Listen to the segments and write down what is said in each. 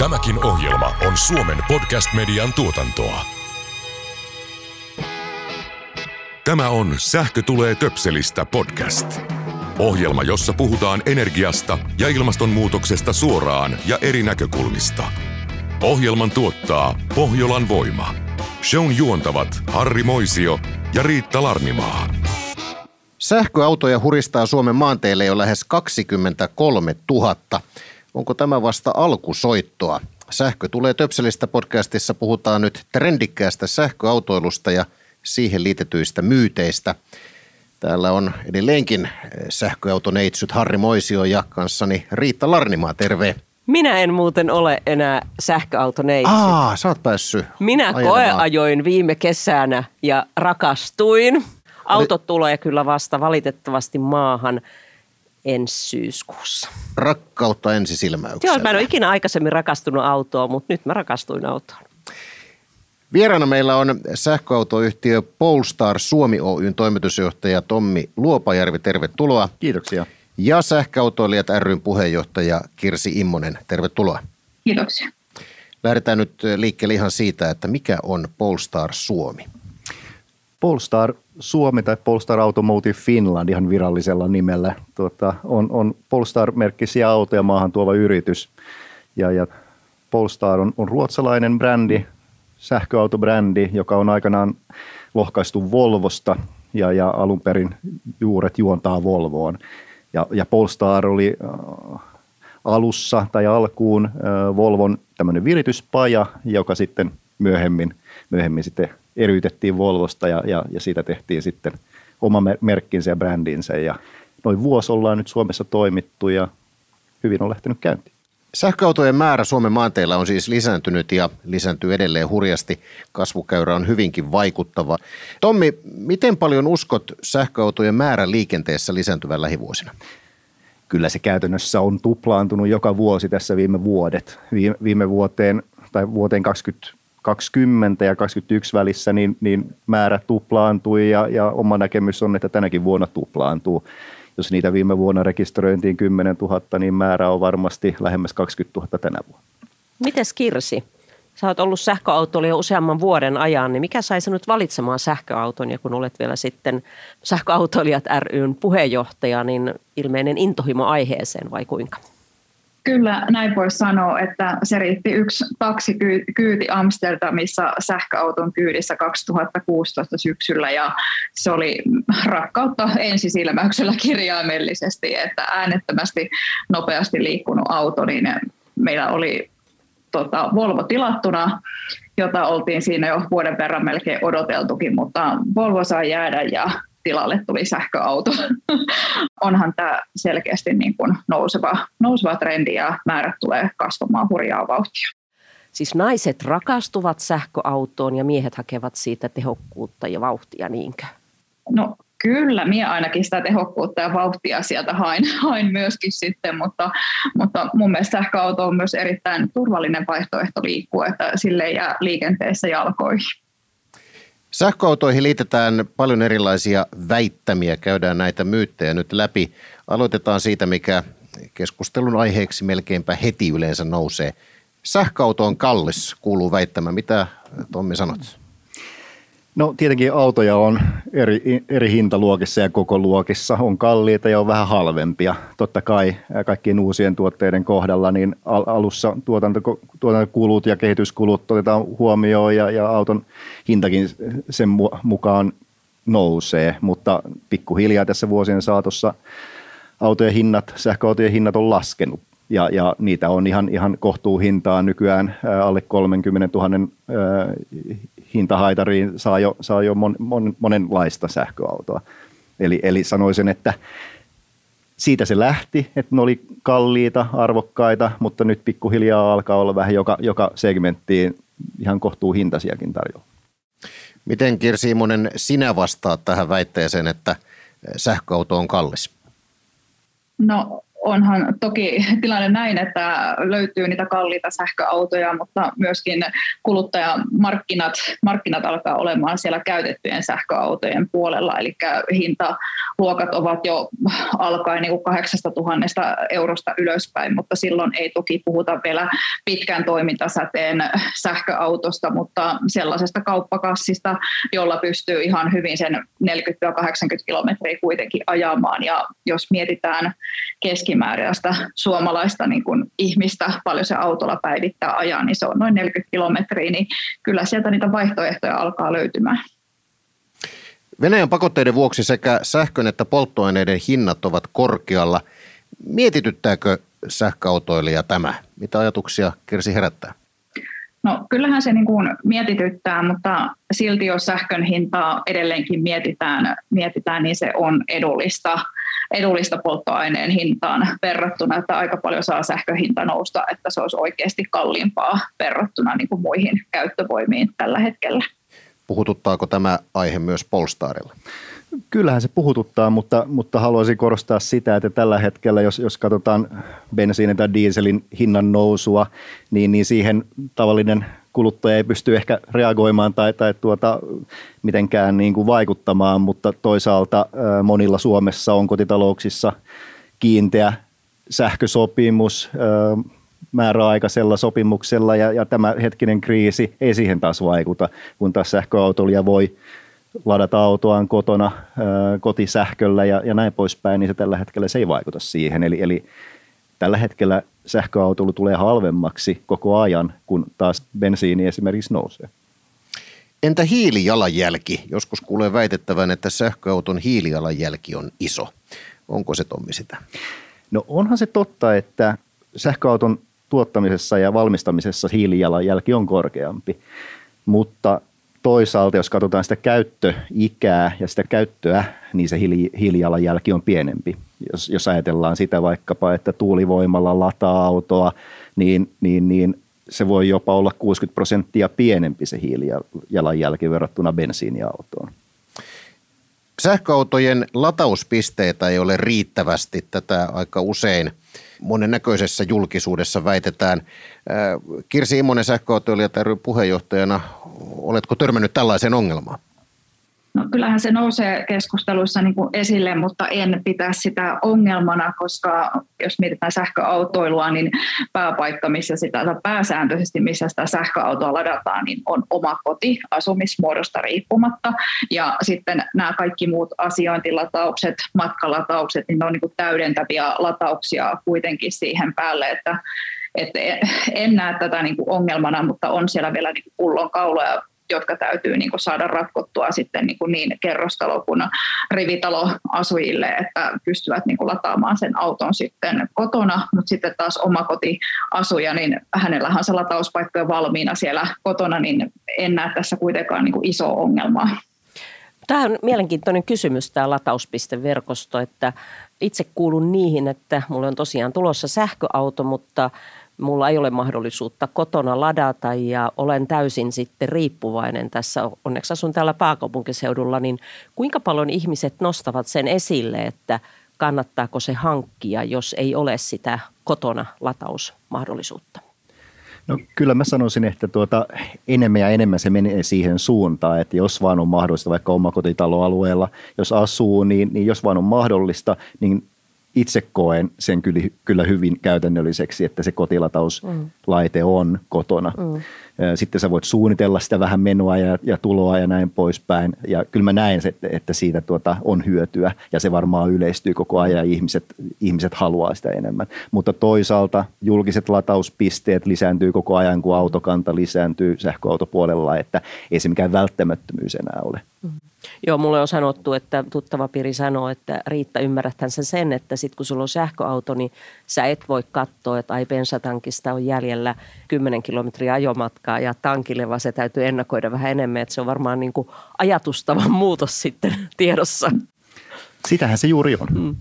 Tämäkin ohjelma on Suomen podcast-median tuotantoa. Tämä on Sähkö tulee töpselistä podcast. Ohjelma, jossa puhutaan energiasta ja ilmastonmuutoksesta suoraan ja eri näkökulmista. Ohjelman tuottaa Pohjolan voima. Shown juontavat Harri Moisio ja Riitta Larnimaa. Sähköautoja huristaa Suomen maanteille jo lähes 23 000. Onko tämä vasta alkusoittoa? Sähkö tulee töpselistä podcastissa puhutaan nyt trendikkäästä sähköautoilusta ja siihen liitetyistä myyteistä. Täällä on edelleenkin sähköautoneitsyt Harri Moisio ja kanssani Riitta Larnimaa, terve. Minä en muuten ole enää sähköautoneitsyt. Aa, sä oot päässyt Minä ajelemaan. koeajoin viime kesänä ja rakastuin. Autot tulee kyllä vasta valitettavasti maahan ensi syyskuussa. Rakkautta Joo, ensisilmäyksellä. mä en ole ikinä aikaisemmin rakastunut autoon, mutta nyt mä rakastuin autoon. Vieraana meillä on sähköautoyhtiö Polestar Suomi Oyn toimitusjohtaja Tommi Luopajärvi, tervetuloa. Kiitoksia. Ja sähköautoilijat ryn puheenjohtaja Kirsi Immonen, tervetuloa. Kiitoksia. Lähdetään nyt liikkeelle ihan siitä, että mikä on Polestar Suomi? Polestar Suomi tai Polestar Automotive Finland ihan virallisella nimellä tuota, on, on Polestar-merkkisiä autoja maahan tuova yritys. Ja, ja Polestar on, on ruotsalainen brändi, sähköautobrändi, joka on aikanaan lohkaistu Volvosta ja, ja alun perin juuret juontaa Volvoon. Ja, ja Polestar oli äh, alussa tai alkuun äh, Volvon tämmöinen virityspaja, joka sitten myöhemmin, myöhemmin sitten eriytettiin Volvosta ja, ja, ja siitä tehtiin sitten oma mer- merkkinsä ja brändinsä. Ja noin vuosi ollaan nyt Suomessa toimittu ja hyvin on lähtenyt käyntiin. Sähköautojen määrä Suomen maanteilla on siis lisääntynyt ja lisääntyy edelleen hurjasti. Kasvukäyrä on hyvinkin vaikuttava. Tommi, miten paljon uskot sähköautojen määrä liikenteessä lisääntyvän lähivuosina? Kyllä se käytännössä on tuplaantunut joka vuosi tässä viime vuodet. Viime, viime vuoteen tai vuoteen 2020 ja 2021 välissä niin, niin määrä tuplaantui ja, ja oma näkemys on, että tänäkin vuonna tuplaantuu. Jos niitä viime vuonna rekisteröintiin 10 000, niin määrä on varmasti lähemmäs 20 000 tänä vuonna. Mites Kirsi? Sä oot ollut sähköautoilija useamman vuoden ajan, niin mikä sai sinut valitsemaan sähköauton? Ja kun olet vielä sitten sähköautoilijat ryn puheenjohtaja, niin ilmeinen intohimo aiheeseen vai kuinka? Kyllä näin voisi sanoa, että se riitti yksi taksikyyti Amsterdamissa sähköauton kyydissä 2016 syksyllä ja se oli rakkautta ensisilmäyksellä kirjaimellisesti, että äänettömästi nopeasti liikkunut auto, niin meillä oli tota, Volvo tilattuna, jota oltiin siinä jo vuoden verran melkein odoteltukin, mutta Volvo sai jäädä ja tilalle tuli sähköauto. Onhan tämä selkeästi niin kuin nouseva, nouseva trendi ja määrät tulee kasvamaan hurjaa vauhtia. Siis naiset rakastuvat sähköautoon ja miehet hakevat siitä tehokkuutta ja vauhtia, niinkö? No kyllä, minä ainakin sitä tehokkuutta ja vauhtia sieltä hain, hain myöskin sitten, mutta, mutta mun mielestä sähköauto on myös erittäin turvallinen vaihtoehto liikkua, että sille ei jää liikenteessä jalkoihin. Sähköautoihin liitetään paljon erilaisia väittämiä, käydään näitä myyttejä nyt läpi. Aloitetaan siitä, mikä keskustelun aiheeksi melkeinpä heti yleensä nousee. Sähköauto on kallis, kuuluu väittämä. Mitä Tommi sanot? No tietenkin autoja on eri, eri hintaluokissa ja koko luokissa. On kalliita ja on vähän halvempia. Totta kai kaikkien uusien tuotteiden kohdalla niin alussa tuotanto, tuotantokulut ja kehityskulut otetaan huomioon ja, ja auton hintakin sen mukaan nousee. Mutta pikkuhiljaa tässä vuosien saatossa autojen hinnat, sähköautojen hinnat on laskenut ja, ja niitä on ihan, ihan kohtuuhintaan nykyään alle 30 000 hintahaitariin saa jo, saa jo mon, mon, monenlaista sähköautoa. Eli, eli sanoisin, että siitä se lähti, että ne oli kalliita, arvokkaita, mutta nyt pikkuhiljaa alkaa olla vähän joka, joka segmenttiin ihan kohtuuhintaisiakin tarjolla. Miten Kirsi Imonen sinä vastaat tähän väitteeseen, että sähköauto on kallis? No onhan toki tilanne näin, että löytyy niitä kalliita sähköautoja, mutta myöskin kuluttajamarkkinat markkinat alkaa olemaan siellä käytettyjen sähköautojen puolella, eli hintaluokat ovat jo alkaen niin 8000 eurosta ylöspäin, mutta silloin ei toki puhuta vielä pitkän toimintasäteen sähköautosta, mutta sellaisesta kauppakassista, jolla pystyy ihan hyvin sen 40-80 kilometriä kuitenkin ajamaan, ja jos mietitään keski keskimääräistä suomalaista niin kuin ihmistä, paljon se autolla päivittää ajan, niin se on noin 40 kilometriä, niin kyllä sieltä niitä vaihtoehtoja alkaa löytymään. Venäjän pakotteiden vuoksi sekä sähkön että polttoaineiden hinnat ovat korkealla. Mietityttääkö sähköautoilija tämä? Mitä ajatuksia Kirsi herättää? No kyllähän se niin kuin mietityttää, mutta silti jos sähkön hintaa edelleenkin mietitään, mietitään, niin se on edullista, edullista polttoaineen hintaan verrattuna, että aika paljon saa sähköhinta nousta, että se olisi oikeasti kalliimpaa verrattuna niin kuin muihin käyttövoimiin tällä hetkellä. Puhututtaako tämä aihe myös Polestarilla? Kyllähän se puhututtaa, mutta, mutta haluaisin korostaa sitä, että tällä hetkellä, jos, jos katsotaan bensiinin tai dieselin hinnan nousua, niin, niin siihen tavallinen kuluttaja ei pysty ehkä reagoimaan tai, tai tuota, mitenkään niin kuin vaikuttamaan, mutta toisaalta monilla Suomessa on kotitalouksissa kiinteä sähkösopimus määräaikaisella sopimuksella ja, ja tämä hetkinen kriisi ei siihen taas vaikuta, kun taas sähköautoilija voi ladata autoaan kotona kotisähköllä ja, ja näin poispäin, niin se tällä hetkellä se ei vaikuta siihen. Eli, eli tällä hetkellä sähköautoilu tulee halvemmaksi koko ajan, kun taas bensiini esimerkiksi nousee. Entä hiilijalanjälki? Joskus kuulee väitettävän, että sähköauton hiilijalanjälki on iso. Onko se Tommi sitä? No onhan se totta, että sähköauton tuottamisessa ja valmistamisessa hiilijalanjälki on korkeampi, mutta toisaalta, jos katsotaan sitä käyttöikää ja sitä käyttöä, niin se hiilijalanjälki on pienempi. Jos, jos ajatellaan sitä vaikkapa, että tuulivoimalla lataa autoa, niin, niin, niin se voi jopa olla 60 prosenttia pienempi se hiilijalanjälki verrattuna bensiiniautoon. Sähköautojen latauspisteitä ei ole riittävästi tätä aika usein monennäköisessä julkisuudessa väitetään. Kirsi Immonen sähköautoilijat ry puheenjohtajana, oletko törmännyt tällaiseen ongelmaan? No, kyllähän se nousee keskusteluissa niin kuin esille, mutta en pitää sitä ongelmana, koska jos mietitään sähköautoilua, niin pääpaikka, missä sitä, pääsääntöisesti missä sitä sähköautoa ladataan, niin on oma koti asumismuodosta riippumatta. Ja sitten nämä kaikki muut asiointilataukset, matkalataukset, niin ne on niin kuin täydentäviä latauksia kuitenkin siihen päälle, että että en näe tätä niin kuin ongelmana, mutta on siellä vielä niin pullonkauloja jotka täytyy niin kuin saada ratkottua sitten niin, kuin niin kerrostalo- kuin rivitaloasujille, että pystyvät niin kuin lataamaan sen auton sitten kotona, mutta sitten taas omakotiasuja, niin hänellähän on se latauspaikka valmiina siellä kotona, niin en näe tässä kuitenkaan niin kuin iso ongelmaa. Tämä on mielenkiintoinen kysymys, tämä latauspisteverkosto, että itse kuulun niihin, että mulla on tosiaan tulossa sähköauto, mutta mulla ei ole mahdollisuutta kotona ladata ja olen täysin sitten riippuvainen tässä, onneksi asun täällä pääkaupunkiseudulla, niin kuinka paljon ihmiset nostavat sen esille, että kannattaako se hankkia, jos ei ole sitä kotona latausmahdollisuutta? No kyllä mä sanoisin, että tuota, enemmän ja enemmän se menee siihen suuntaan, että jos vaan on mahdollista vaikka omakotitaloalueella, jos asuu, niin, niin jos vaan on mahdollista, niin itse koen sen kyllä, kyllä hyvin käytännölliseksi, että se kotilatauslaite on kotona. Mm. Sitten sä voit suunnitella sitä vähän menoa ja, ja tuloa ja näin poispäin. Ja kyllä mä näen, että siitä tuota on hyötyä ja se varmaan yleistyy koko ajan ja ihmiset, ihmiset haluaa sitä enemmän. Mutta toisaalta julkiset latauspisteet lisääntyy koko ajan, kun autokanta lisääntyy sähköautopuolella, että ei se mikään välttämättömyys enää ole. Mm. Joo, mulle on sanottu, että tuttava Piri sanoo, että Riitta, ymmärräthän sen sen, että sit kun sulla on sähköauto, niin sä et voi katsoa, että ai bensatankista on jäljellä 10 kilometriä ajomatkaa ja tankille, vaan se täytyy ennakoida vähän enemmän, että se on varmaan niin kuin ajatustavan muutos sitten tiedossa. Sitähän se juuri on. Mm.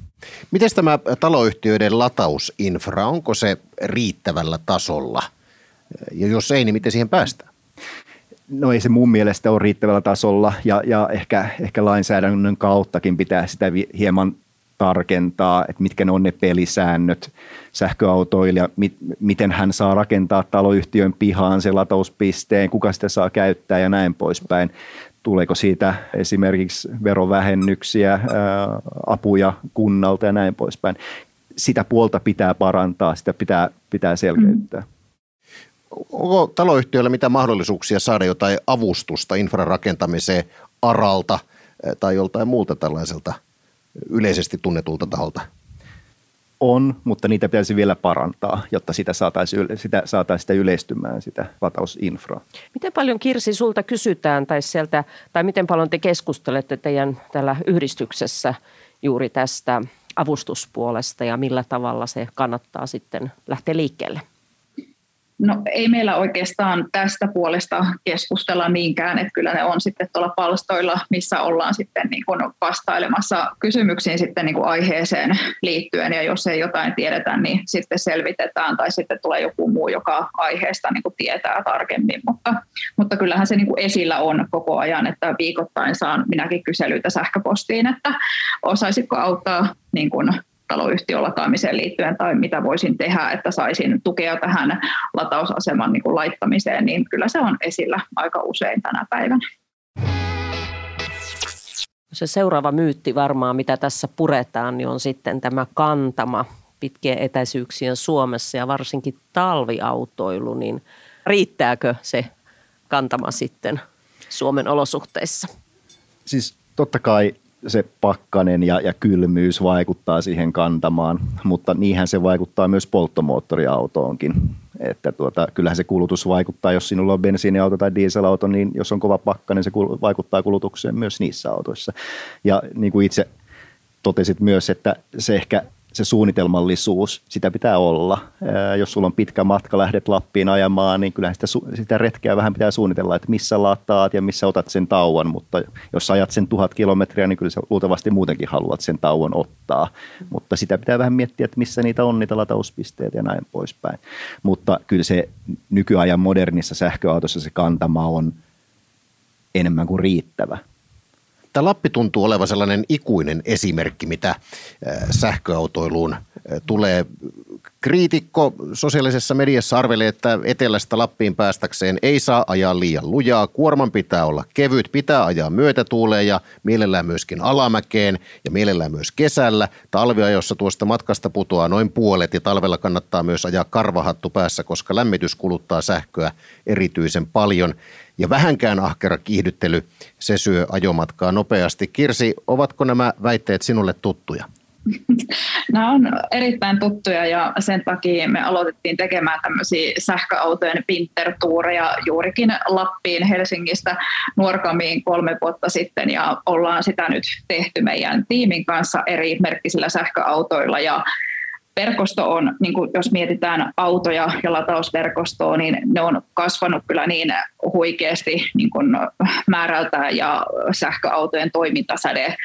Miten tämä taloyhtiöiden latausinfra, onko se riittävällä tasolla? Ja jos ei, niin miten siihen päästään? No ei se mun mielestä ole riittävällä tasolla ja, ja ehkä, ehkä lainsäädännön kauttakin pitää sitä hieman tarkentaa, että mitkä ne on ne pelisäännöt sähköautoilija, mit, miten hän saa rakentaa taloyhtiön pihaan sen latauspisteen, kuka sitä saa käyttää ja näin poispäin. Tuleeko siitä esimerkiksi verovähennyksiä, ää, apuja kunnalta ja näin poispäin. Sitä puolta pitää parantaa, sitä pitää, pitää selkeyttää. Mm. Onko taloyhtiöillä mitä mahdollisuuksia saada jotain avustusta infrarakentamiseen aralta tai joltain muulta tällaiselta yleisesti tunnetulta taholta? On, mutta niitä pitäisi vielä parantaa, jotta sitä saataisiin, sitä, saataisiin sitä yleistymään, sitä latausinfraa. Miten paljon Kirsi sulta kysytään tai, sieltä, tai miten paljon te keskustelette teidän tällä yhdistyksessä juuri tästä avustuspuolesta ja millä tavalla se kannattaa sitten lähteä liikkeelle? No ei meillä oikeastaan tästä puolesta keskustella niinkään, että kyllä ne on sitten tuolla palstoilla, missä ollaan sitten niin kuin vastailemassa kysymyksiin sitten niin kuin aiheeseen liittyen. Ja jos ei jotain tiedetä, niin sitten selvitetään tai sitten tulee joku muu, joka aiheesta niin kuin tietää tarkemmin, mutta, mutta kyllähän se niin kuin esillä on koko ajan, että viikoittain saan minäkin kyselyitä sähköpostiin, että osaisitko auttaa niin kuin taloyhtiön lataamiseen liittyen tai mitä voisin tehdä, että saisin tukea tähän latausaseman niin kuin laittamiseen, niin kyllä se on esillä aika usein tänä päivänä. Se seuraava myytti varmaan, mitä tässä puretaan, niin on sitten tämä kantama pitkien etäisyyksien Suomessa ja varsinkin talviautoilu, niin riittääkö se kantama sitten Suomen olosuhteissa? Siis totta kai se pakkanen ja, ja kylmyys vaikuttaa siihen kantamaan, mutta niinhän se vaikuttaa myös polttomoottoriautoonkin. Että tuota, kyllähän se kulutus vaikuttaa, jos sinulla on bensiiniauto tai dieselauto, niin jos on kova pakkanen, se vaikuttaa kulutukseen myös niissä autoissa. Ja niin kuin itse totesit myös, että se ehkä se suunnitelmallisuus, sitä pitää olla. Jos sulla on pitkä matka, lähdet Lappiin ajamaan, niin kyllähän sitä, sitä retkeä vähän pitää suunnitella, että missä lataat ja missä otat sen tauon, mutta jos ajat sen tuhat kilometriä, niin kyllä sä luultavasti muutenkin haluat sen tauon ottaa. Mutta sitä pitää vähän miettiä, että missä niitä on, niitä latauspisteitä ja näin poispäin. Mutta kyllä se nykyajan modernissa sähköautossa se kantama on enemmän kuin riittävä. Tämä Lappi tuntuu olevan sellainen ikuinen esimerkki, mitä sähköautoiluun tulee. Kriitikko sosiaalisessa mediassa arveli, että etelästä Lappiin päästäkseen ei saa ajaa liian lujaa. Kuorman pitää olla kevyt, pitää ajaa myötätuuleen ja mielellään myöskin alamäkeen ja mielellään myös kesällä. Talviajossa tuosta matkasta putoaa noin puolet ja talvella kannattaa myös ajaa karvahattu päässä, koska lämmitys kuluttaa sähköä erityisen paljon ja vähänkään ahkera kiihdyttely, se syö ajomatkaa nopeasti. Kirsi, ovatko nämä väitteet sinulle tuttuja? Nämä on erittäin tuttuja ja sen takia me aloitettiin tekemään tämmöisiä sähköautojen pintertuureja juurikin Lappiin Helsingistä Nuorkamiin kolme vuotta sitten. Ja ollaan sitä nyt tehty meidän tiimin kanssa eri merkkisillä sähköautoilla. Ja verkosto on, niin kuin jos mietitään autoja ja latausverkostoa, niin ne on kasvanut kyllä niin huikeasti niin kuin määrältään ja sähköautojen toimintasäde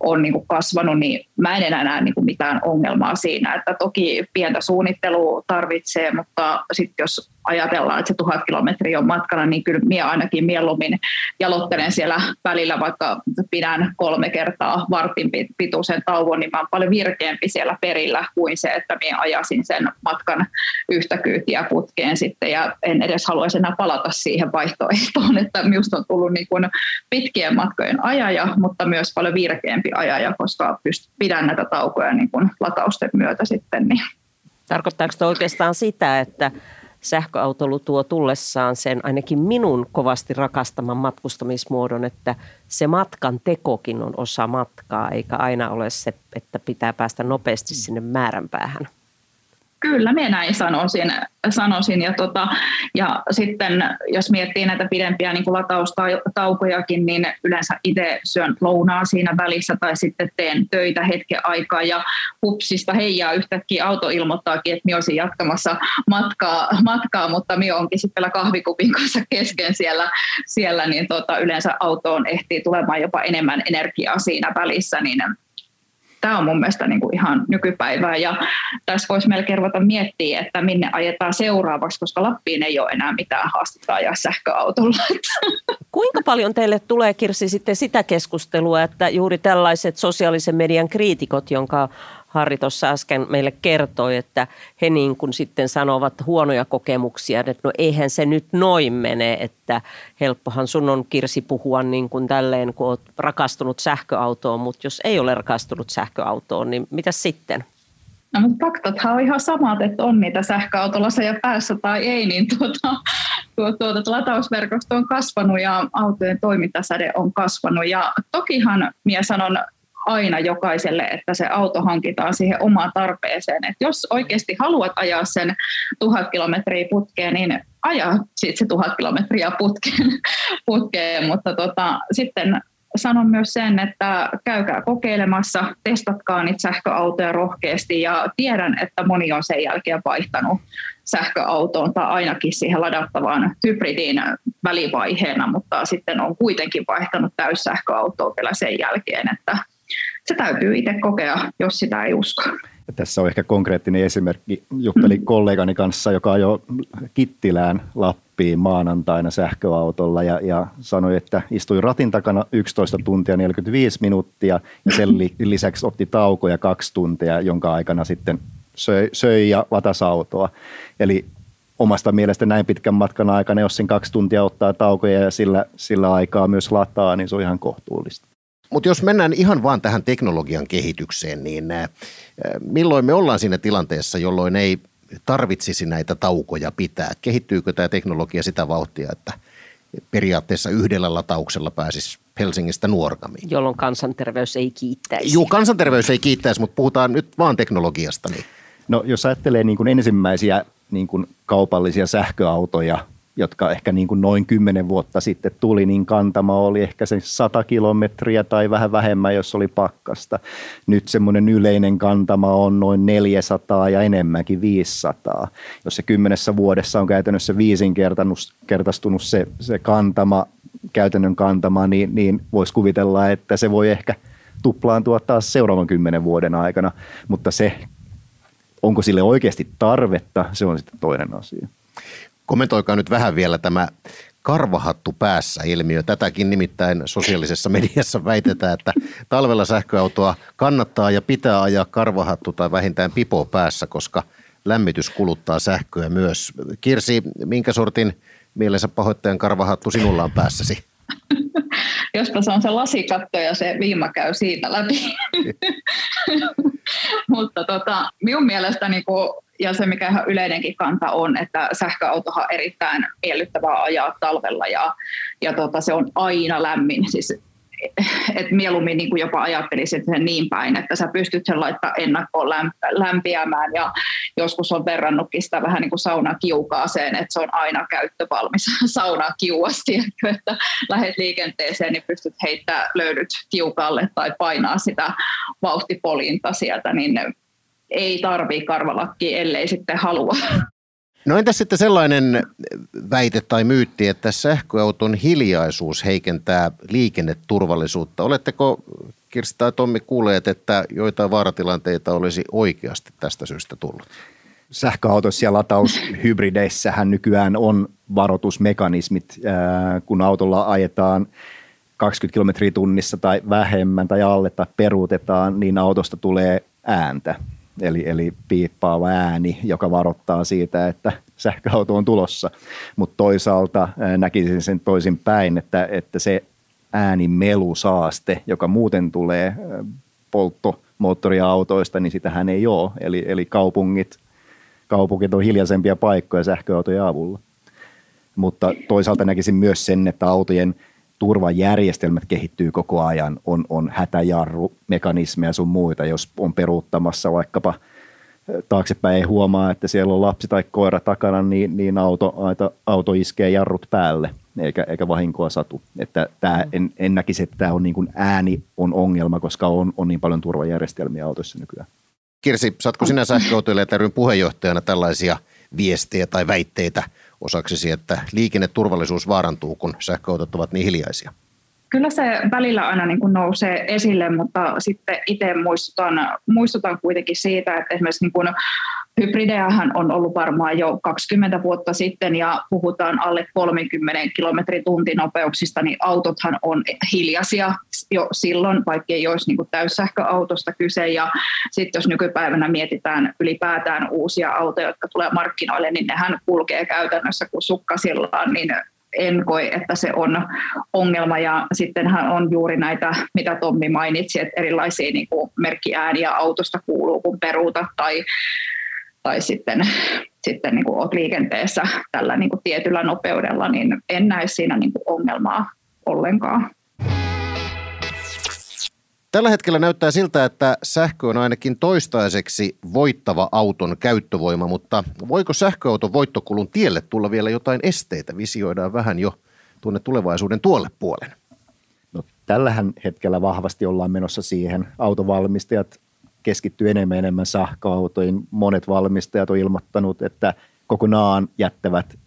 on niin kuin kasvanut, niin mä en enää näe niin kuin mitään ongelmaa siinä. Että toki pientä suunnittelua tarvitsee, mutta sitten jos ajatellaan, että se tuhat kilometriä on matkana, niin kyllä minä ainakin mieluummin jalottelen siellä välillä, vaikka pidän kolme kertaa vartin pituisen tauon, niin mä olen paljon virkeämpi siellä perillä kuin se, että minä ajasin sen matkan yhtä kyytiä putkeen sitten ja en edes haluaisi enää palata siihen vaihtoehtoon, että minusta on tullut niin kuin pitkien matkojen ajaja, mutta myös paljon virkeämpi ajaja, koska pidän näitä taukoja niin kuin latausten myötä sitten. Niin. Tarkoittaako se oikeastaan sitä, että sähköautoilu tuo tullessaan sen ainakin minun kovasti rakastaman matkustamismuodon, että se matkan tekokin on osa matkaa, eikä aina ole se, että pitää päästä nopeasti sinne määränpäähän. Kyllä, minä näin sanoisin. sanoisin. Ja, tota, ja sitten jos miettii näitä pidempiä niin kuin lataustaukojakin, niin yleensä itse syön lounaa siinä välissä tai sitten teen töitä hetken aikaa ja hupsista heijaa yhtäkkiä auto ilmoittaakin, että minä olisin jatkamassa matkaa, matkaa mutta minä onkin sitten kahvikupin kanssa kesken siellä, siellä niin tota, yleensä autoon ehtii tulemaan jopa enemmän energiaa siinä välissä, niin Tämä on mun mielestä niin kuin ihan nykypäivää ja tässä voisi melkein ruveta miettiä, että minne ajetaan seuraavaksi, koska Lappiin ei ole enää mitään haastetta ajaa sähköautolla. Kuinka paljon teille tulee Kirsi sitten sitä keskustelua, että juuri tällaiset sosiaalisen median kriitikot, jonka Harri tuossa äsken meille kertoi, että he niin kuin sitten sanovat huonoja kokemuksia, että no eihän se nyt noin mene, että helppohan sun on Kirsi puhua niin kuin tälleen, kun olet rakastunut sähköautoon, mutta jos ei ole rakastunut sähköautoon, niin mitä sitten? No, mutta faktathan on ihan samat, että on niitä sähköautolaseja päässä tai ei, niin tuota, tuo, tuota, latausverkosto on kasvanut ja autojen toimintasäde on kasvanut. Ja tokihan minä sanon aina jokaiselle, että se auto hankitaan siihen omaan tarpeeseen. Et jos oikeasti haluat ajaa sen tuhat kilometriä putkeen, niin aja sitten se tuhat kilometriä putkeen, putkeen. mutta tota, sitten sanon myös sen, että käykää kokeilemassa, testatkaa niitä sähköautoja rohkeasti ja tiedän, että moni on sen jälkeen vaihtanut sähköautoon tai ainakin siihen ladattavaan hybridiin välivaiheena, mutta sitten on kuitenkin vaihtanut täyssähköautoa vielä sen jälkeen, että se täytyy itse kokea, jos sitä ei usko. Ja tässä on ehkä konkreettinen esimerkki. Juttelin mm. kollegani kanssa, joka jo Kittilään Lappiin maanantaina sähköautolla ja, ja sanoi, että istui ratin takana 11 tuntia 45 minuuttia ja sen lisäksi otti taukoja kaksi tuntia, jonka aikana sitten söi, söi ja vatas autoa. Eli omasta mielestä näin pitkän matkan aikana, jos sen kaksi tuntia ottaa taukoja ja sillä, sillä aikaa myös lataa, niin se on ihan kohtuullista. Mutta jos mennään ihan vaan tähän teknologian kehitykseen, niin milloin me ollaan siinä tilanteessa, jolloin ei tarvitsisi näitä taukoja pitää? Kehittyykö tämä teknologia sitä vauhtia, että periaatteessa yhdellä latauksella pääsisi Helsingistä Nuorgamiin? Jolloin kansanterveys ei kiittäisi. Joo, kansanterveys ei kiittäisi, mutta puhutaan nyt vaan teknologiasta. Niin. No jos ajattelee niin kuin ensimmäisiä niin kuin kaupallisia sähköautoja, jotka ehkä niin kuin noin kymmenen vuotta sitten tuli, niin kantama oli ehkä se 100 kilometriä tai vähän vähemmän, jos oli pakkasta. Nyt semmoinen yleinen kantama on noin 400 ja enemmänkin 500. Jos se kymmenessä vuodessa on käytännössä viisinkertaistunut se, se kantama, käytännön kantama, niin, niin voisi kuvitella, että se voi ehkä tuplaantua taas seuraavan kymmenen vuoden aikana, mutta se, onko sille oikeasti tarvetta, se on sitten toinen asia. Kommentoikaa nyt vähän vielä tämä karvahattu päässä ilmiö. Tätäkin nimittäin sosiaalisessa mediassa väitetään, että talvella sähköautoa kannattaa ja pitää ajaa karvahattu tai vähintään pipo päässä, koska lämmitys kuluttaa sähköä myös. Kirsi, minkä sortin mielensä pahoittajan karvahattu sinulla on päässäsi? Jospa se on se lasikatto ja se viima käy siitä läpi. Mutta tota, minun mielestä niin kuin ja se, mikä ihan yleinenkin kanta on, että sähköautohan on erittäin miellyttävää ajaa talvella ja, ja tota, se on aina lämmin. Siis et mieluummin niin kuin jopa ajattelisin sen niin päin, että sä pystyt sen laittaa ennakkoon lämpiämään ja joskus on verrannutkin sitä vähän niin kuin saunan kiukaaseen, että se on aina käyttövalmis sauna kiuasti, että lähdet liikenteeseen, niin pystyt heittämään löydyt kiukalle tai painaa sitä vauhtipolinta sieltä, niin ei tarvii karvalakki, ellei sitten halua. No entäs sitten sellainen väite tai myytti, että sähköauton hiljaisuus heikentää liikenneturvallisuutta. Oletteko Kirsti tai Tommi kuulleet, että joitain vaaratilanteita olisi oikeasti tästä syystä tullut? Sähköautoissa ja lataushybrideissähän nykyään on varoitusmekanismit, kun autolla ajetaan 20 kilometriä tunnissa tai vähemmän tai alle tai peruutetaan, niin autosta tulee ääntä eli, eli piippaava ääni, joka varoittaa siitä, että sähköauto on tulossa. Mutta toisaalta näkisin sen toisin päin, että, että se äänimelusaaste, joka muuten tulee polttomoottoriautoista, niin sitähän ei ole. Eli, eli kaupungit, kaupungit on hiljaisempia paikkoja sähköautojen avulla. Mutta toisaalta näkisin myös sen, että autojen – turvajärjestelmät kehittyy koko ajan, on, on hätäjarrumekanismeja sun muita, jos on peruuttamassa vaikkapa taaksepäin ei huomaa, että siellä on lapsi tai koira takana, niin, niin auto, auto, auto iskee jarrut päälle eikä, eikä vahinkoa satu. Että tämä, en, en näkisi, että tämä on niin kuin ääni on ongelma, koska on, on niin paljon turvajärjestelmiä autoissa nykyään. Kirsi, saatko sinä sähköautoilijat puheenjohtajana tällaisia viestejä tai väitteitä osaksesi, että liikenneturvallisuus vaarantuu, kun sähköautot ovat niin hiljaisia? Kyllä se välillä aina niin kuin nousee esille, mutta sitten itse muistutan, muistutan kuitenkin siitä, että esimerkiksi niin kuin hybridejähän on ollut varmaan jo 20 vuotta sitten ja puhutaan alle 30 kilometrin tuntinopeuksista, niin autothan on hiljaisia jo silloin, vaikka ei olisi niin kuin täyssähköautosta kyse. Ja sitten jos nykypäivänä mietitään ylipäätään uusia autoja, jotka tulee markkinoille, niin nehän kulkee käytännössä kuin sukkasillaan, niin en koe, että se on ongelma. Ja sittenhän on juuri näitä, mitä Tommi mainitsi, että erilaisia niin kuin merkkiääniä autosta kuuluu, kun peruuta tai, tai sitten, sitten niin kuin olet liikenteessä tällä niin kuin tietyllä nopeudella, niin en näe siinä niin kuin ongelmaa ollenkaan. Tällä hetkellä näyttää siltä, että sähkö on ainakin toistaiseksi voittava auton käyttövoima, mutta voiko sähköauton voittokulun tielle tulla vielä jotain esteitä? Visioidaan vähän jo tuonne tulevaisuuden tuolle puolen. No, tällähän hetkellä vahvasti ollaan menossa siihen. Autovalmistajat keskittyy enemmän enemmän sähköautoihin. Monet valmistajat on ilmoittanut, että kokonaan jättävät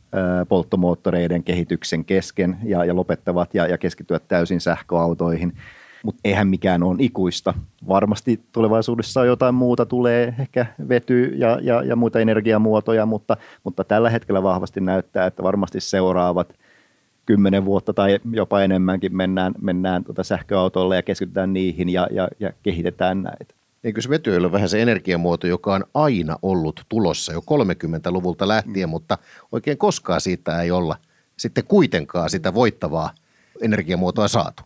polttomoottoreiden kehityksen kesken ja, ja lopettavat ja, ja keskittyvät täysin sähköautoihin – mutta eihän mikään ole ikuista. Varmasti tulevaisuudessa jotain muuta tulee, ehkä vety ja, ja, ja muita energiamuotoja, mutta, mutta tällä hetkellä vahvasti näyttää, että varmasti seuraavat kymmenen vuotta tai jopa enemmänkin mennään, mennään tuota sähköautoille ja keskitytään niihin ja, ja, ja kehitetään näitä. Eikö se vety ole vähän se energiamuoto, joka on aina ollut tulossa jo 30-luvulta lähtien, mm. mutta oikein koskaan siitä ei olla sitten kuitenkaan sitä voittavaa energiamuotoa saatu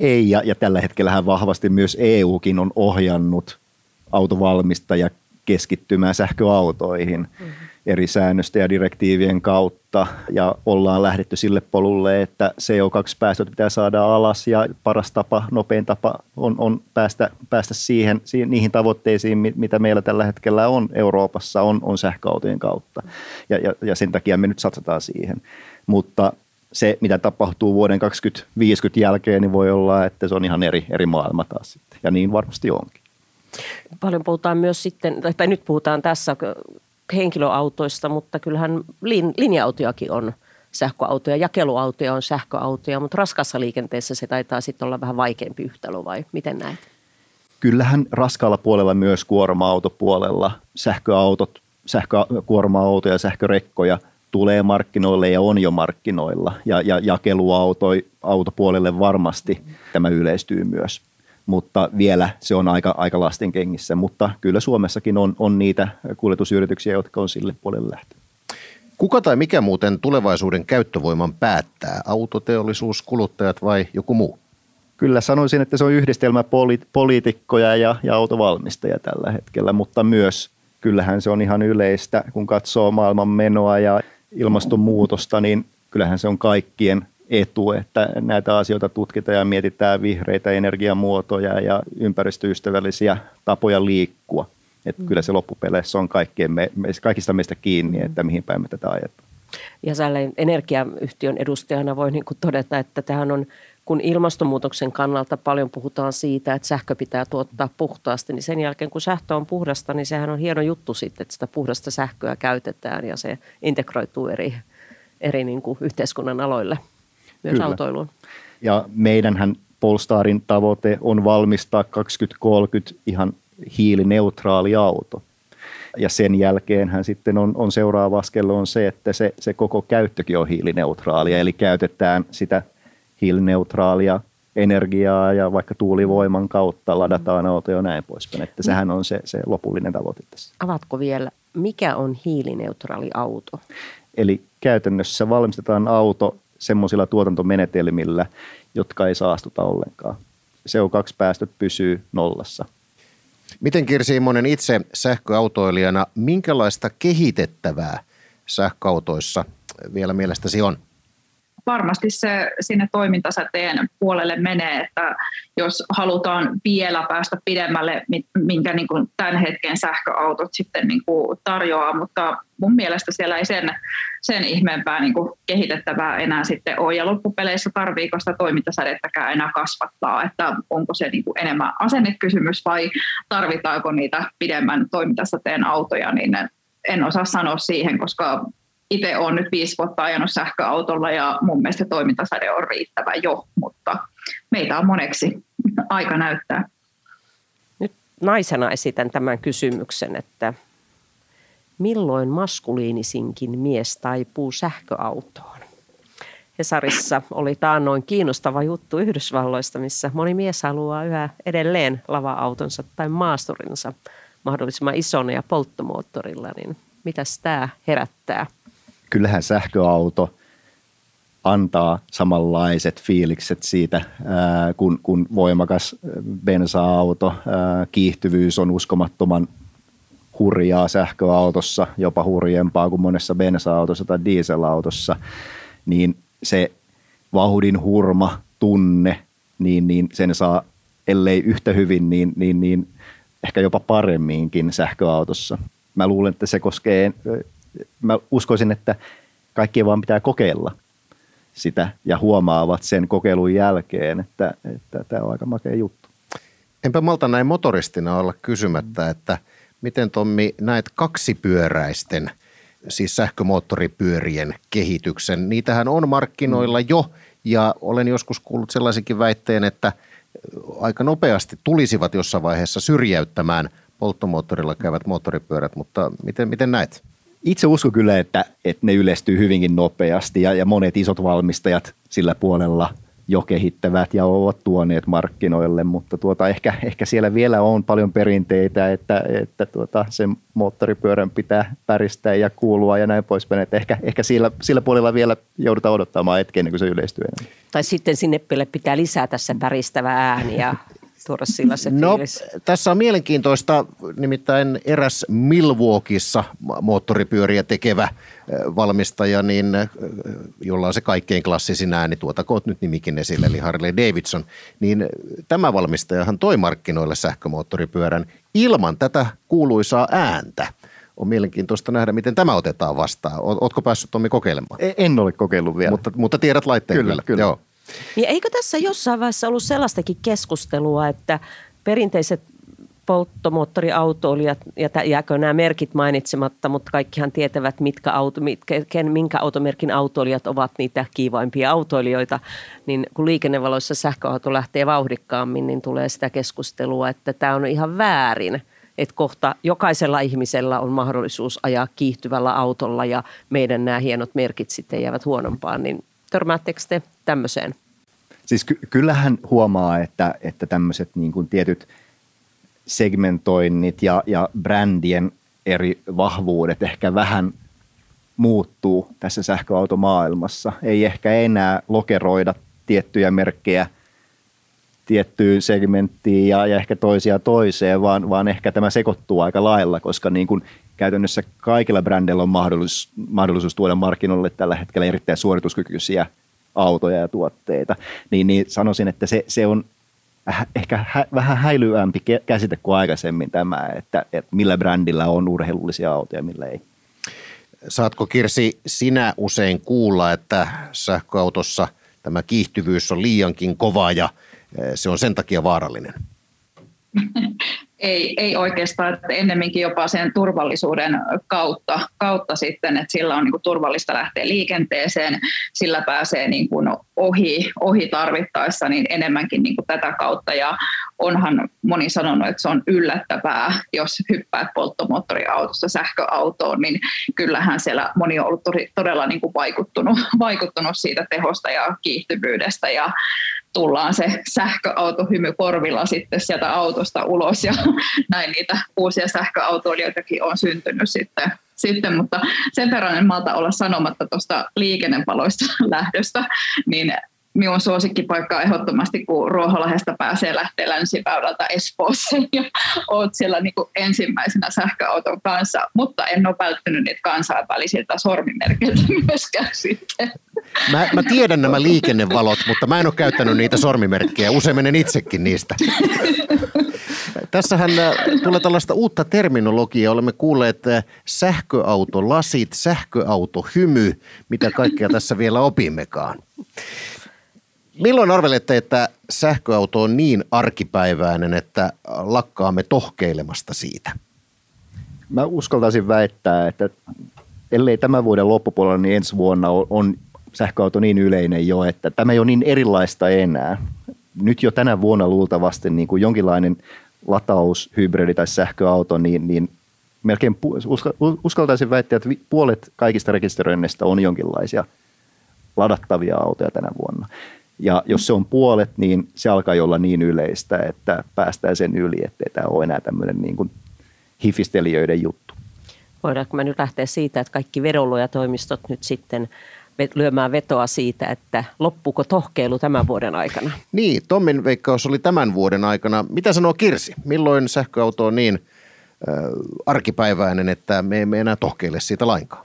ei, ja, ja tällä hetkellä vahvasti myös EUkin on ohjannut autovalmistajia keskittymään sähköautoihin mm-hmm. eri säännöstä ja direktiivien kautta, ja ollaan lähdetty sille polulle, että CO2-päästöt pitää saada alas, ja paras tapa, nopein tapa on, on päästä, päästä siihen, siihen, niihin tavoitteisiin, mitä meillä tällä hetkellä on Euroopassa, on, on sähköautojen kautta, ja, ja, ja sen takia me nyt satsataan siihen. Mutta se, mitä tapahtuu vuoden 2050 jälkeen, niin voi olla, että se on ihan eri, eri maailma taas sitten. Ja niin varmasti onkin. Paljon puhutaan myös sitten, tai nyt puhutaan tässä henkilöautoista, mutta kyllähän linja-autojakin on sähköautoja, jakeluautoja on sähköautoja, mutta raskassa liikenteessä se taitaa sitten olla vähän vaikeampi yhtälö vai miten näet? Kyllähän raskaalla puolella myös kuorma-autopuolella sähköautot, sähkökuorma-autoja, sähkörekkoja – tulee markkinoille ja on jo markkinoilla. Ja, ja jakeluautopuolelle varmasti tämä yleistyy myös. Mutta vielä se on aika, aika lasten kengissä. Mutta kyllä Suomessakin on, on niitä kuljetusyrityksiä, jotka on sille puolelle lähtenyt. Kuka tai mikä muuten tulevaisuuden käyttövoiman päättää? Autoteollisuus, kuluttajat vai joku muu? Kyllä sanoisin, että se on yhdistelmä poli- poliitikkoja ja, ja autovalmistajia tällä hetkellä, mutta myös kyllähän se on ihan yleistä, kun katsoo maailman menoa ja ilmastonmuutosta, niin kyllähän se on kaikkien etu, että näitä asioita tutkitaan ja mietitään vihreitä energiamuotoja ja ympäristöystävällisiä tapoja liikkua. Että mm. kyllä se loppupeleissä on kaikkien me, kaikista meistä kiinni, mm. että mihin päin me tätä ajetaan. Ja energiayhtiön edustajana voi niin todeta, että tähän on kun ilmastonmuutoksen kannalta paljon puhutaan siitä, että sähkö pitää tuottaa puhtaasti, niin sen jälkeen kun sähkö on puhdasta, niin sehän on hieno juttu sitten, että sitä puhdasta sähköä käytetään ja se integroituu eri, eri niin kuin yhteiskunnan aloille, myös Kyllä. autoiluun. Ja meidänhän Polestarin tavoite on valmistaa 2030 ihan hiilineutraali auto. Ja sen jälkeenhän sitten on, on seuraava askel on se, että se, se koko käyttökin on hiilineutraalia, eli käytetään sitä – hiilineutraalia energiaa ja vaikka tuulivoiman kautta ladataan autoja ja näin poispäin. Että sehän on se, se lopullinen tavoite tässä. Avatko vielä, mikä on hiilineutraali auto? Eli käytännössä valmistetaan auto semmoisilla tuotantomenetelmillä, jotka ei saastuta ollenkaan. CO2-päästöt pysyy nollassa. Miten Kirsi Immonen itse sähköautoilijana, minkälaista kehitettävää sähköautoissa vielä mielestäsi on? Varmasti se sinne toimintasäteen puolelle menee, että jos halutaan vielä päästä pidemmälle, minkä niin kuin tämän hetken sähköautot sitten niin kuin tarjoaa, mutta mun mielestä siellä ei sen, sen ihmeempää niin kuin kehitettävää enää sitten ole. Ja loppupeleissä tarviiko sitä toimintasädettäkään enää kasvattaa, että onko se niin kuin enemmän asennekysymys vai tarvitaanko niitä pidemmän toimintasäteen autoja, niin en osaa sanoa siihen, koska itse olen nyt viisi vuotta ajanut sähköautolla ja mun mielestä toimintasade on riittävä jo, mutta meitä on moneksi aika näyttää. Nyt naisena esitän tämän kysymyksen, että milloin maskuliinisinkin mies taipuu sähköautoon? Hesarissa oli taannoin kiinnostava juttu Yhdysvalloista, missä moni mies haluaa yhä edelleen lava-autonsa tai maasturinsa mahdollisimman isona ja polttomoottorilla, niin mitäs tämä herättää? Kyllähän sähköauto antaa samanlaiset fiilikset siitä, kun, kun voimakas bensa-auto. Kiihtyvyys on uskomattoman hurjaa sähköautossa, jopa hurjempaa kuin monessa bensa-autossa tai dieselautossa, niin se vauhdin hurma tunne, niin, niin sen saa, ellei yhtä hyvin, niin, niin, niin ehkä jopa paremminkin sähköautossa. Mä luulen, että se koskee, mä uskoisin, että kaikkien vaan pitää kokeilla sitä ja huomaavat sen kokeilun jälkeen, että, että tämä on aika makea juttu. Enpä malta näin motoristina olla kysymättä, että miten Tommi näet kaksipyöräisten, siis sähkömoottoripyörien kehityksen? Niitähän on markkinoilla jo ja olen joskus kuullut sellaisenkin väitteen, että aika nopeasti tulisivat jossain vaiheessa syrjäyttämään polttomoottorilla käyvät moottoripyörät, mutta miten, miten näet? Itse uskon kyllä, että, että ne yleistyy hyvinkin nopeasti ja, ja monet isot valmistajat sillä puolella jo kehittävät ja ovat tuoneet markkinoille, mutta tuota, ehkä, ehkä siellä vielä on paljon perinteitä, että, että tuota, sen moottoripyörän pitää päristää ja kuulua ja näin poispäin. Että ehkä, ehkä sillä, sillä puolella vielä joudutaan odottamaan hetken ennen kuin se yleistyy. Tai sitten sinne pitää lisätä se päristävä ääni ja tuoda sillä se no, fiilis? Tässä on mielenkiintoista, nimittäin eräs Milwaukeeissa moottoripyöriä tekevä valmistaja, niin, jolla on se kaikkein klassisin ääni, tuotakoot nyt nimikin esille, eli Harley Davidson, niin tämä valmistajahan toi markkinoille sähkömoottoripyörän ilman tätä kuuluisaa ääntä. On mielenkiintoista nähdä, miten tämä otetaan vastaan. Oletko päässyt Tommi kokeilemaan? E, en ole kokeillut vielä. Mutta, mutta tiedät laitteen kyllä. Kyllä, kyllä. Joo. Niin eikö tässä jossain vaiheessa ollut sellaistakin keskustelua, että perinteiset polttomoottoriautoilijat, ja jääkö nämä merkit mainitsematta, mutta kaikkihan tietävät, mitkä auto, mitkä, minkä automerkin autoilijat ovat niitä kiivaimpia autoilijoita, niin kun liikennevaloissa sähköauto lähtee vauhdikkaammin, niin tulee sitä keskustelua, että tämä on ihan väärin, että kohta jokaisella ihmisellä on mahdollisuus ajaa kiihtyvällä autolla ja meidän nämä hienot merkit sitten jäävät huonompaan, niin törmäättekö te tämmöiseen? Siis ky- kyllähän huomaa, että, että tämmöiset niin kuin tietyt segmentoinnit ja, ja brändien eri vahvuudet ehkä vähän muuttuu tässä sähköautomaailmassa. Ei ehkä enää lokeroida tiettyjä merkkejä tiettyyn segmenttiin ja, ja ehkä toisia toiseen, vaan, vaan ehkä tämä sekoittuu aika lailla, koska niin kuin käytännössä kaikilla brändeillä on mahdollisuus, mahdollisuus tuoda markkinoille tällä hetkellä erittäin suorituskykyisiä autoja ja tuotteita, niin, niin sanoisin, että se, se on ehkä hä, vähän häilyämpi käsite kuin aikaisemmin tämä, että, että millä brändillä on urheilullisia autoja, millä ei. Saatko Kirsi sinä usein kuulla, että sähköautossa tämä kiihtyvyys on liiankin kova ja eh, se on sen takia vaarallinen? ei, ei oikeastaan, että ennemminkin jopa sen turvallisuuden kautta, kautta sitten, että sillä on niin kuin turvallista lähteä liikenteeseen, sillä pääsee niin kuin ohi, ohi tarvittaessa niin enemmänkin niin kuin tätä kautta. Ja onhan moni sanonut, että se on yllättävää, jos hyppäät polttomoottoriautosta sähköautoon, niin kyllähän siellä moni on ollut todella niin kuin vaikuttunut, vaikuttunut siitä tehosta ja kiihtyvyydestä. Ja tullaan se sähköautohymy korvilla sitten sieltä autosta ulos ja näin niitä uusia sähköautoilijoitakin on syntynyt sitten, sitten. Mutta sen verran en malta olla sanomatta tuosta liikennepaloista lähdöstä, niin minun suosikkipaikka on ehdottomasti, kun Ruoholahesta pääsee lähteä länsiväylältä Espooseen ja olet siellä niin kuin ensimmäisenä sähköauton kanssa, mutta en ole välttynyt niitä kansainvälisiltä sormimerkeiltä myöskään sitten. Mä, mä tiedän nämä liikennevalot, mutta mä en ole käyttänyt niitä sormimerkkejä. Usein menen itsekin niistä. Tässähän äh, tulee tällaista uutta terminologiaa. Olemme kuulleet äh, sähköautolasit, sähköautohymy, mitä kaikkea tässä vielä opimmekaan. Milloin arvelette, että sähköauto on niin arkipäiväinen, että lakkaamme tohkeilemasta siitä? Mä uskaltaisin väittää, että ellei tämän vuoden loppupuolella, niin ensi vuonna on sähköauto niin yleinen jo, että tämä ei ole niin erilaista enää. Nyt jo tänä vuonna luultavasti niin kuin jonkinlainen lataus, hybridi tai sähköauto, niin, niin melkein uskaltaisin väittää, että puolet kaikista rekisteröinneistä on jonkinlaisia ladattavia autoja tänä vuonna. Ja jos se on puolet, niin se alkaa olla niin yleistä, että päästään sen yli, ettei tämä ole enää tämmöinen niin kuin hifistelijöiden juttu. Voidaanko me nyt lähteä siitä, että kaikki vedonluojatoimistot nyt sitten lyömään vetoa siitä, että loppuuko tohkeilu tämän vuoden aikana? Niin, Tommin veikkaus oli tämän vuoden aikana. Mitä sanoo Kirsi? Milloin sähköauto on niin äh, arkipäiväinen, että me emme enää tohkeile siitä lainkaan?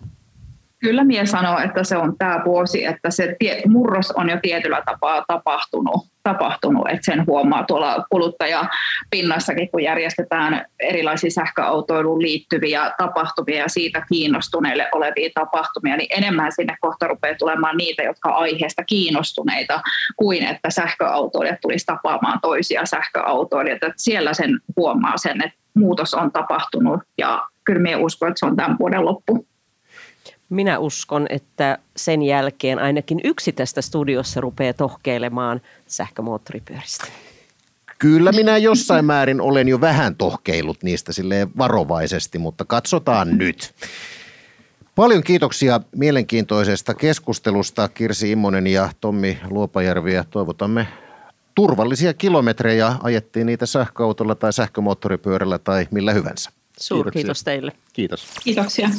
Kyllä minä sanon, että se on tämä vuosi, että se tie, murros on jo tietyllä tapaa tapahtunut, tapahtunut, että sen huomaa tuolla kuluttajapinnassakin, kun järjestetään erilaisia sähköautoiluun liittyviä tapahtumia ja siitä kiinnostuneille olevia tapahtumia, niin enemmän sinne kohta rupeaa tulemaan niitä, jotka aiheesta kiinnostuneita, kuin että sähköautoilijat tulisi tapaamaan toisia sähköautoilijoita. Että siellä sen huomaa sen, että muutos on tapahtunut ja kyllä minä uskon, että se on tämän vuoden loppu. Minä uskon, että sen jälkeen ainakin yksi tästä studiossa rupeaa tohkeilemaan sähkömoottoripyöristä. Kyllä minä jossain määrin olen jo vähän tohkeillut niistä sille varovaisesti, mutta katsotaan nyt. Paljon kiitoksia mielenkiintoisesta keskustelusta Kirsi Immonen ja Tommi Luopajärvi ja toivotamme turvallisia kilometrejä. Ajettiin niitä sähköautolla tai sähkömoottoripyörällä tai millä hyvänsä. Suurkiitos teille. Kiitos. Kiitoksia.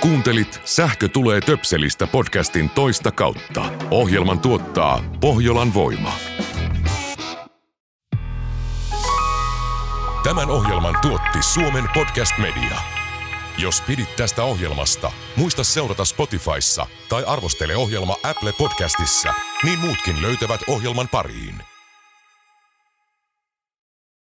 Kuuntelit Sähkö tulee töpselistä podcastin toista kautta. Ohjelman tuottaa Pohjolan voima. Tämän ohjelman tuotti Suomen Podcast Media. Jos pidit tästä ohjelmasta, muista seurata Spotifyssa tai arvostele ohjelma Apple Podcastissa, niin muutkin löytävät ohjelman pariin.